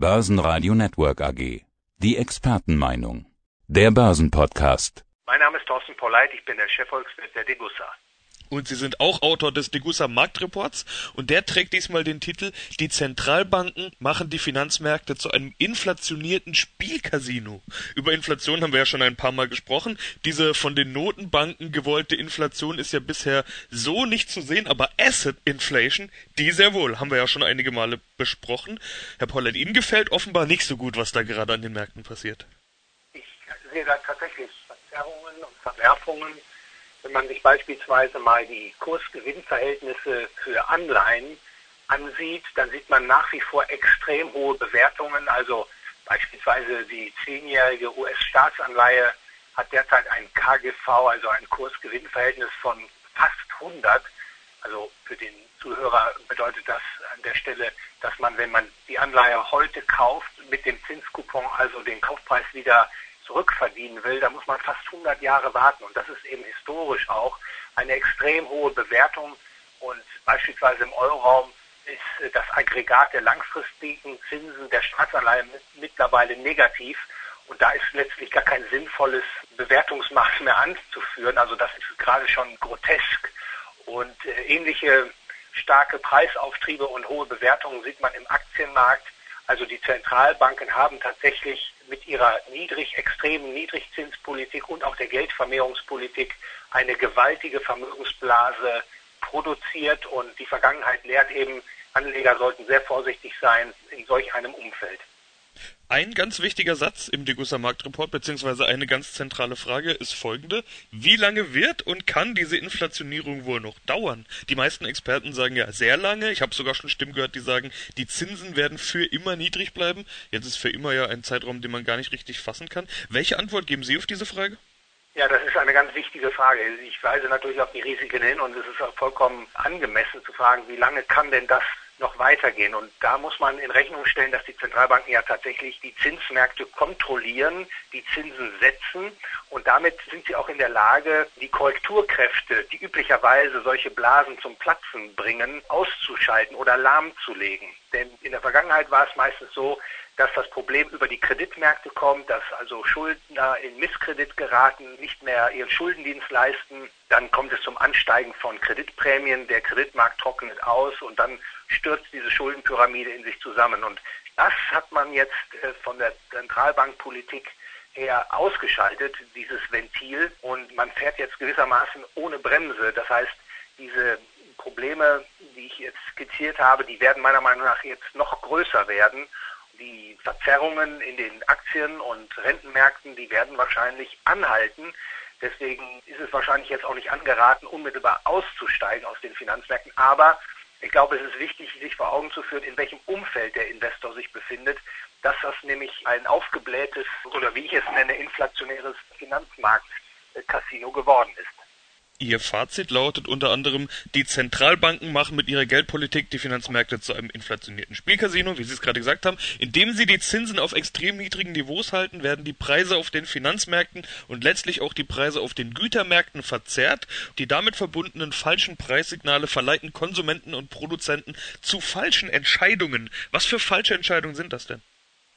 Börsenradio Network AG. Die Expertenmeinung. Der Börsenpodcast. Mein Name ist Thorsten Polleit, ich bin der Chefvolkswirt der Degussa. Und Sie sind auch Autor des Degussa Marktreports und der trägt diesmal den Titel Die Zentralbanken machen die Finanzmärkte zu einem inflationierten Spielcasino. Über Inflation haben wir ja schon ein paar Mal gesprochen. Diese von den Notenbanken gewollte Inflation ist ja bisher so nicht zu sehen, aber Asset Inflation, die sehr wohl, haben wir ja schon einige Male besprochen. Herr Pollert, Ihnen gefällt offenbar nicht so gut, was da gerade an den Märkten passiert. Ich sehe da tatsächlich Verzerrungen und Verwerfungen wenn man sich beispielsweise mal die Kursgewinnverhältnisse für Anleihen ansieht, dann sieht man nach wie vor extrem hohe Bewertungen. Also beispielsweise die zehnjährige US-Staatsanleihe hat derzeit ein KGV, also ein Kursgewinnverhältnis von fast 100. Also für den Zuhörer bedeutet das an der Stelle, dass man, wenn man die Anleihe heute kauft, mit dem Zinskupon also den Kaufpreis wieder zurückverdienen will, da muss man fast 100 Jahre warten. Und das ist eben historisch auch eine extrem hohe Bewertung. Und beispielsweise im Euroraum ist äh, das Aggregat der langfristigen Zinsen der Staatsanleihe mittlerweile negativ. Und da ist letztlich gar kein sinnvolles Bewertungsmaß mehr anzuführen. Also das ist gerade schon grotesk. Und äh, ähnliche starke Preisauftriebe und hohe Bewertungen sieht man im Aktienmarkt. Also die Zentralbanken haben tatsächlich mit ihrer niedrig, extremen Niedrigzinspolitik und auch der Geldvermehrungspolitik eine gewaltige Vermögensblase produziert und die Vergangenheit lehrt eben, Anleger sollten sehr vorsichtig sein in solch einem Umfeld. Ein ganz wichtiger Satz im Degussa Marktreport, beziehungsweise eine ganz zentrale Frage ist folgende. Wie lange wird und kann diese Inflationierung wohl noch dauern? Die meisten Experten sagen ja sehr lange. Ich habe sogar schon Stimmen gehört, die sagen, die Zinsen werden für immer niedrig bleiben. Jetzt ist für immer ja ein Zeitraum, den man gar nicht richtig fassen kann. Welche Antwort geben Sie auf diese Frage? Ja, das ist eine ganz wichtige Frage. Ich weise natürlich auf die Risiken hin und es ist auch vollkommen angemessen zu fragen, wie lange kann denn das noch weitergehen. Und da muss man in Rechnung stellen, dass die Zentralbanken ja tatsächlich die Zinsmärkte kontrollieren, die Zinsen setzen und damit sind sie auch in der Lage, die Korrekturkräfte, die üblicherweise solche Blasen zum Platzen bringen, auszuschalten oder lahmzulegen. Denn in der Vergangenheit war es meistens so, dass das Problem über die Kreditmärkte kommt, dass also Schuldner in Misskredit geraten, nicht mehr ihren Schuldendienst leisten. Dann kommt es zum Ansteigen von Kreditprämien, der Kreditmarkt trocknet aus und dann stürzt diese Schuldenpyramide in sich zusammen. Und das hat man jetzt äh, von der Zentralbankpolitik her ausgeschaltet, dieses Ventil. Und man fährt jetzt gewissermaßen ohne Bremse. Das heißt, diese Probleme, die ich jetzt skizziert habe, die werden meiner Meinung nach jetzt noch größer werden. Die Verzerrungen in den Aktien- und Rentenmärkten, die werden wahrscheinlich anhalten. Deswegen ist es wahrscheinlich jetzt auch nicht angeraten, unmittelbar auszusteigen aus den Finanzmärkten. Aber ich glaube, es ist wichtig, sich vor Augen zu führen, in welchem Umfeld der Investor sich befindet, dass das nämlich ein aufgeblähtes oder wie ich es nenne, inflationäres Finanzmarkt-Casino geworden ist. Ihr Fazit lautet unter anderem, die Zentralbanken machen mit ihrer Geldpolitik die Finanzmärkte zu einem inflationierten Spielcasino, wie Sie es gerade gesagt haben. Indem sie die Zinsen auf extrem niedrigen Niveaus halten, werden die Preise auf den Finanzmärkten und letztlich auch die Preise auf den Gütermärkten verzerrt. Die damit verbundenen falschen Preissignale verleiten Konsumenten und Produzenten zu falschen Entscheidungen. Was für falsche Entscheidungen sind das denn?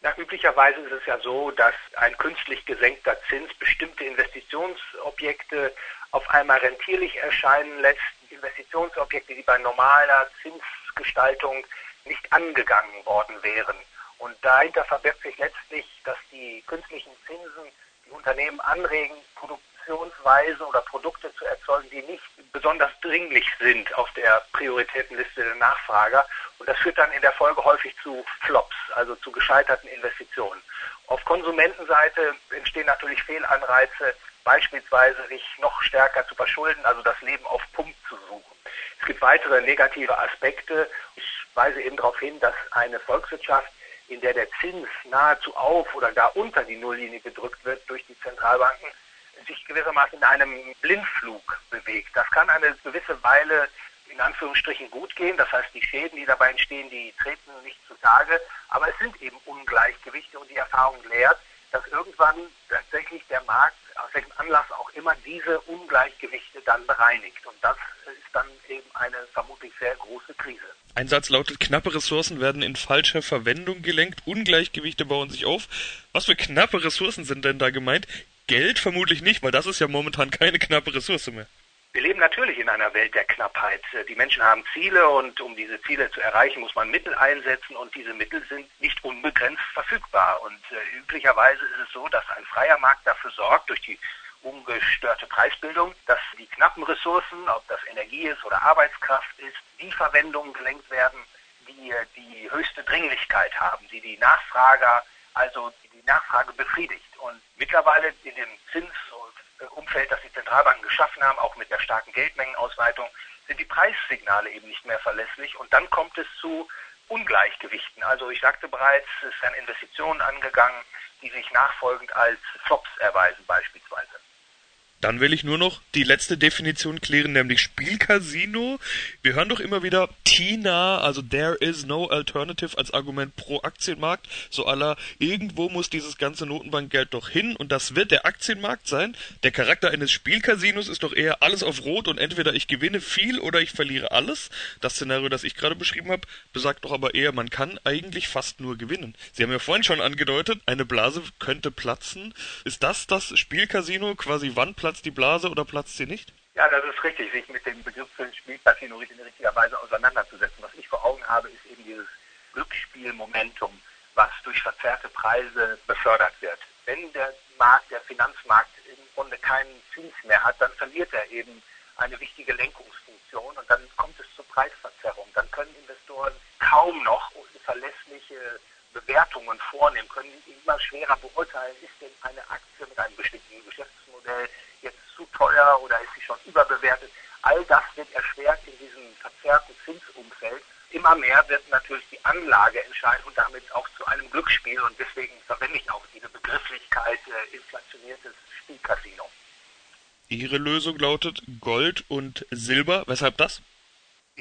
Na, üblicherweise ist es ja so, dass ein künstlich gesenkter Zins bestimmte Investitionsobjekte auf einmal rentierlich erscheinen lässt, Investitionsobjekte, die bei normaler Zinsgestaltung nicht angegangen worden wären. Und dahinter verbirgt sich letztlich, dass die künstlichen Zinsen die Unternehmen anregen, Produktionsweise oder Produkte zu erzeugen, die nicht besonders dringlich sind auf der Prioritätenliste der Nachfrager. Und das führt dann in der Folge häufig zu Flops, also zu gescheiterten Investitionen. Auf Konsumentenseite entstehen natürlich Fehlanreize, beispielsweise sich noch stärker zu verschulden, also das Leben auf Pump zu suchen. Es gibt weitere negative Aspekte. Ich weise eben darauf hin, dass eine Volkswirtschaft, in der der Zins nahezu auf oder gar unter die Nulllinie gedrückt wird durch die Zentralbanken, sich gewissermaßen in einem Blindflug bewegt. Das kann eine gewisse Weile in Anführungsstrichen gut gehen. Das heißt, die Schäden, die dabei entstehen, die treten nicht zutage. Aber es sind eben Ungleichgewichte und die Erfahrung lehrt, dass irgendwann tatsächlich der Markt, aus welchem Anlass auch immer, diese Ungleichgewichte dann bereinigt. Und das ist dann eben eine vermutlich sehr große Krise. Ein Satz lautet, knappe Ressourcen werden in falscher Verwendung gelenkt, Ungleichgewichte bauen sich auf. Was für knappe Ressourcen sind denn da gemeint? Geld vermutlich nicht, weil das ist ja momentan keine knappe Ressource mehr. Wir leben natürlich in einer Welt der Knappheit. Die Menschen haben Ziele und um diese Ziele zu erreichen, muss man Mittel einsetzen und diese Mittel sind nicht unbegrenzt verfügbar. Und äh, üblicherweise ist es so, dass ein freier Markt dafür sorgt, durch die ungestörte Preisbildung, dass die knappen Ressourcen, ob das Energie ist oder Arbeitskraft ist, die Verwendungen gelenkt werden, die äh, die höchste Dringlichkeit haben, die die Nachfrager, also die Nachfrage befriedigt. Und mittlerweile in dem Zins- Umfeld, das die Zentralbanken geschaffen haben, auch mit der starken Geldmengenausweitung, sind die Preissignale eben nicht mehr verlässlich und dann kommt es zu Ungleichgewichten. Also ich sagte bereits, es werden Investitionen angegangen, die sich nachfolgend als Flops erweisen beispielsweise. Dann will ich nur noch die letzte Definition klären, nämlich Spielcasino. Wir hören doch immer wieder TINA, also There is no alternative als Argument pro Aktienmarkt. So aller, irgendwo muss dieses ganze Notenbankgeld doch hin und das wird der Aktienmarkt sein. Der Charakter eines Spielcasinos ist doch eher alles auf Rot und entweder ich gewinne viel oder ich verliere alles. Das Szenario, das ich gerade beschrieben habe, besagt doch aber eher, man kann eigentlich fast nur gewinnen. Sie haben ja vorhin schon angedeutet, eine Blase könnte platzen. Ist das das Spielcasino quasi wann platzt platzt die Blase oder platzt sie nicht? Ja, das ist richtig, sich mit dem Begriff Spielcasino in richtiger Weise auseinanderzusetzen. Was ich vor Augen habe, ist eben dieses Glücksspielmomentum, was durch verzerrte Preise befördert wird. Wenn der Markt, der Finanzmarkt im Grunde keinen Zins mehr hat, dann verliert er eben eine wichtige Lenkungsfunktion und dann kommt es zur Preisverzerrung. Dann können Investoren kaum noch verlässliche Bewertungen vornehmen, können immer schwerer beurteilen, ist denn eine Aktie mit einem bestimmten Geschäftsmodell teuer oder ist sie schon überbewertet. All das wird erschwert in diesem verzerrten Zinsumfeld. Immer mehr wird natürlich die Anlage entscheiden und damit auch zu einem Glücksspiel. Und deswegen verwende ich auch diese Begrifflichkeit äh, inflationiertes Spielcasino. Ihre Lösung lautet Gold und Silber. Weshalb das?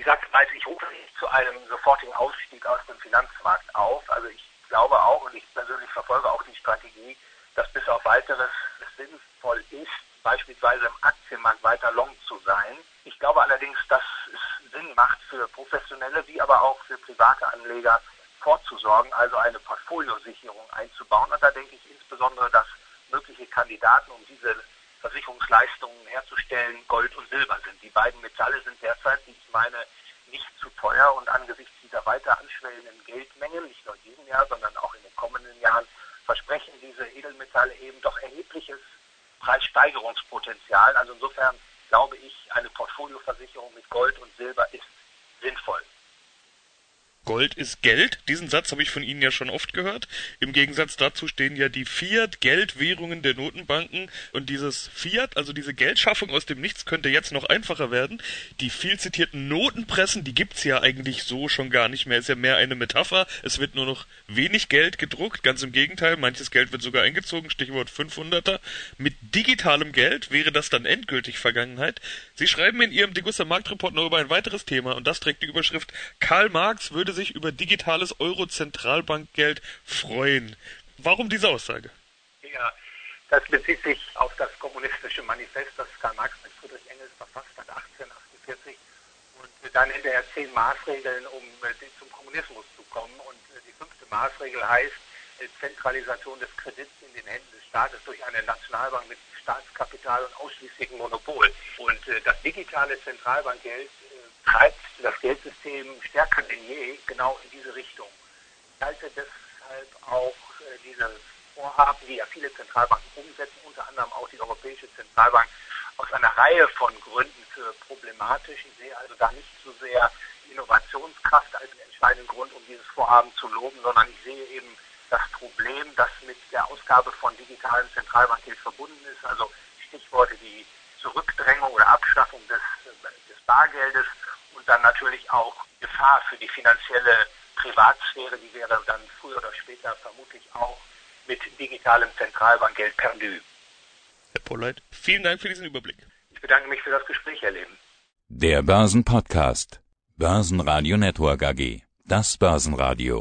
Ich sagte bereits, ich rufe nicht zu einem sofortigen Ausstieg aus dem Finanzmarkt auf. Also ich glaube auch und ich persönlich verfolge auch die Strategie, dass bis auf weiteres sinnvoll ist, beispielsweise im Aktienmarkt weiter long zu sein. Ich glaube allerdings, dass es Sinn macht für professionelle wie aber auch für private Anleger vorzusorgen, also eine Portfoliosicherung einzubauen. Und da denke ich insbesondere, dass mögliche Kandidaten, um diese Versicherungsleistungen herzustellen, Gold und Silber sind. Die beiden Metalle sind derzeit, wie ich meine, nicht zu teuer und angesichts dieser weiter anschwellenden Geldmengen, nicht nur in diesem Jahr, sondern auch in den kommenden Jahren, versprechen diese Edelmetalle eben doch erhebliches Preissteigerungspotenzial. Also insofern glaube ich, eine Portfolioversicherung mit Gold und Silber ist sinnvoll. Gold ist Geld. Diesen Satz habe ich von Ihnen ja schon oft gehört. Im Gegensatz dazu stehen ja die Fiat-Geldwährungen der Notenbanken und dieses Fiat, also diese Geldschaffung aus dem Nichts, könnte jetzt noch einfacher werden. Die viel zitierten Notenpressen, die gibt's ja eigentlich so schon gar nicht mehr. Ist ja mehr eine Metapher. Es wird nur noch wenig Geld gedruckt. Ganz im Gegenteil, manches Geld wird sogar eingezogen. Stichwort 500er. Mit digitalem Geld wäre das dann endgültig Vergangenheit. Sie schreiben in Ihrem Degussa Marktreport noch über ein weiteres Thema und das trägt die Überschrift Karl Marx würde sich über digitales Euro-Zentralbankgeld freuen. Warum diese Aussage? Ja, das bezieht sich auf das kommunistische Manifest, das Karl Marx mit Friedrich Engels verfasst hat, 1848. Und dann hinterher zehn Maßregeln, um äh, zum Kommunismus zu kommen. Und äh, die fünfte Maßregel heißt äh, Zentralisation des Kredits in den Händen des Staates durch eine Nationalbank mit Staatskapital und ausschließlichem Monopol. Und das digitale Zentralbankgeld treibt das Geldsystem stärker denn je genau in diese Richtung. Ich halte deshalb auch äh, diese Vorhaben, die ja viele Zentralbanken umsetzen, unter anderem auch die Europäische Zentralbank, aus einer Reihe von Gründen für problematisch. Ich sehe also da nicht so sehr Innovationskraft als entscheidenden Grund, um dieses Vorhaben zu loben, sondern ich sehe eben das Problem, das mit der Ausgabe von digitalen Zentralbankgeld verbunden ist. Also Stichworte wie Zurückdrängung oder Abschaffung des, des Bargeldes und dann natürlich auch Gefahr für die finanzielle Privatsphäre, die wäre dann früher oder später vermutlich auch mit digitalem Zentralbankgeld perdu. Herr Polleit, vielen Dank für diesen Überblick. Ich bedanke mich für das Gespräch, Herr Leben. Der Börsenpodcast. Börsenradio Network AG. Das Börsenradio.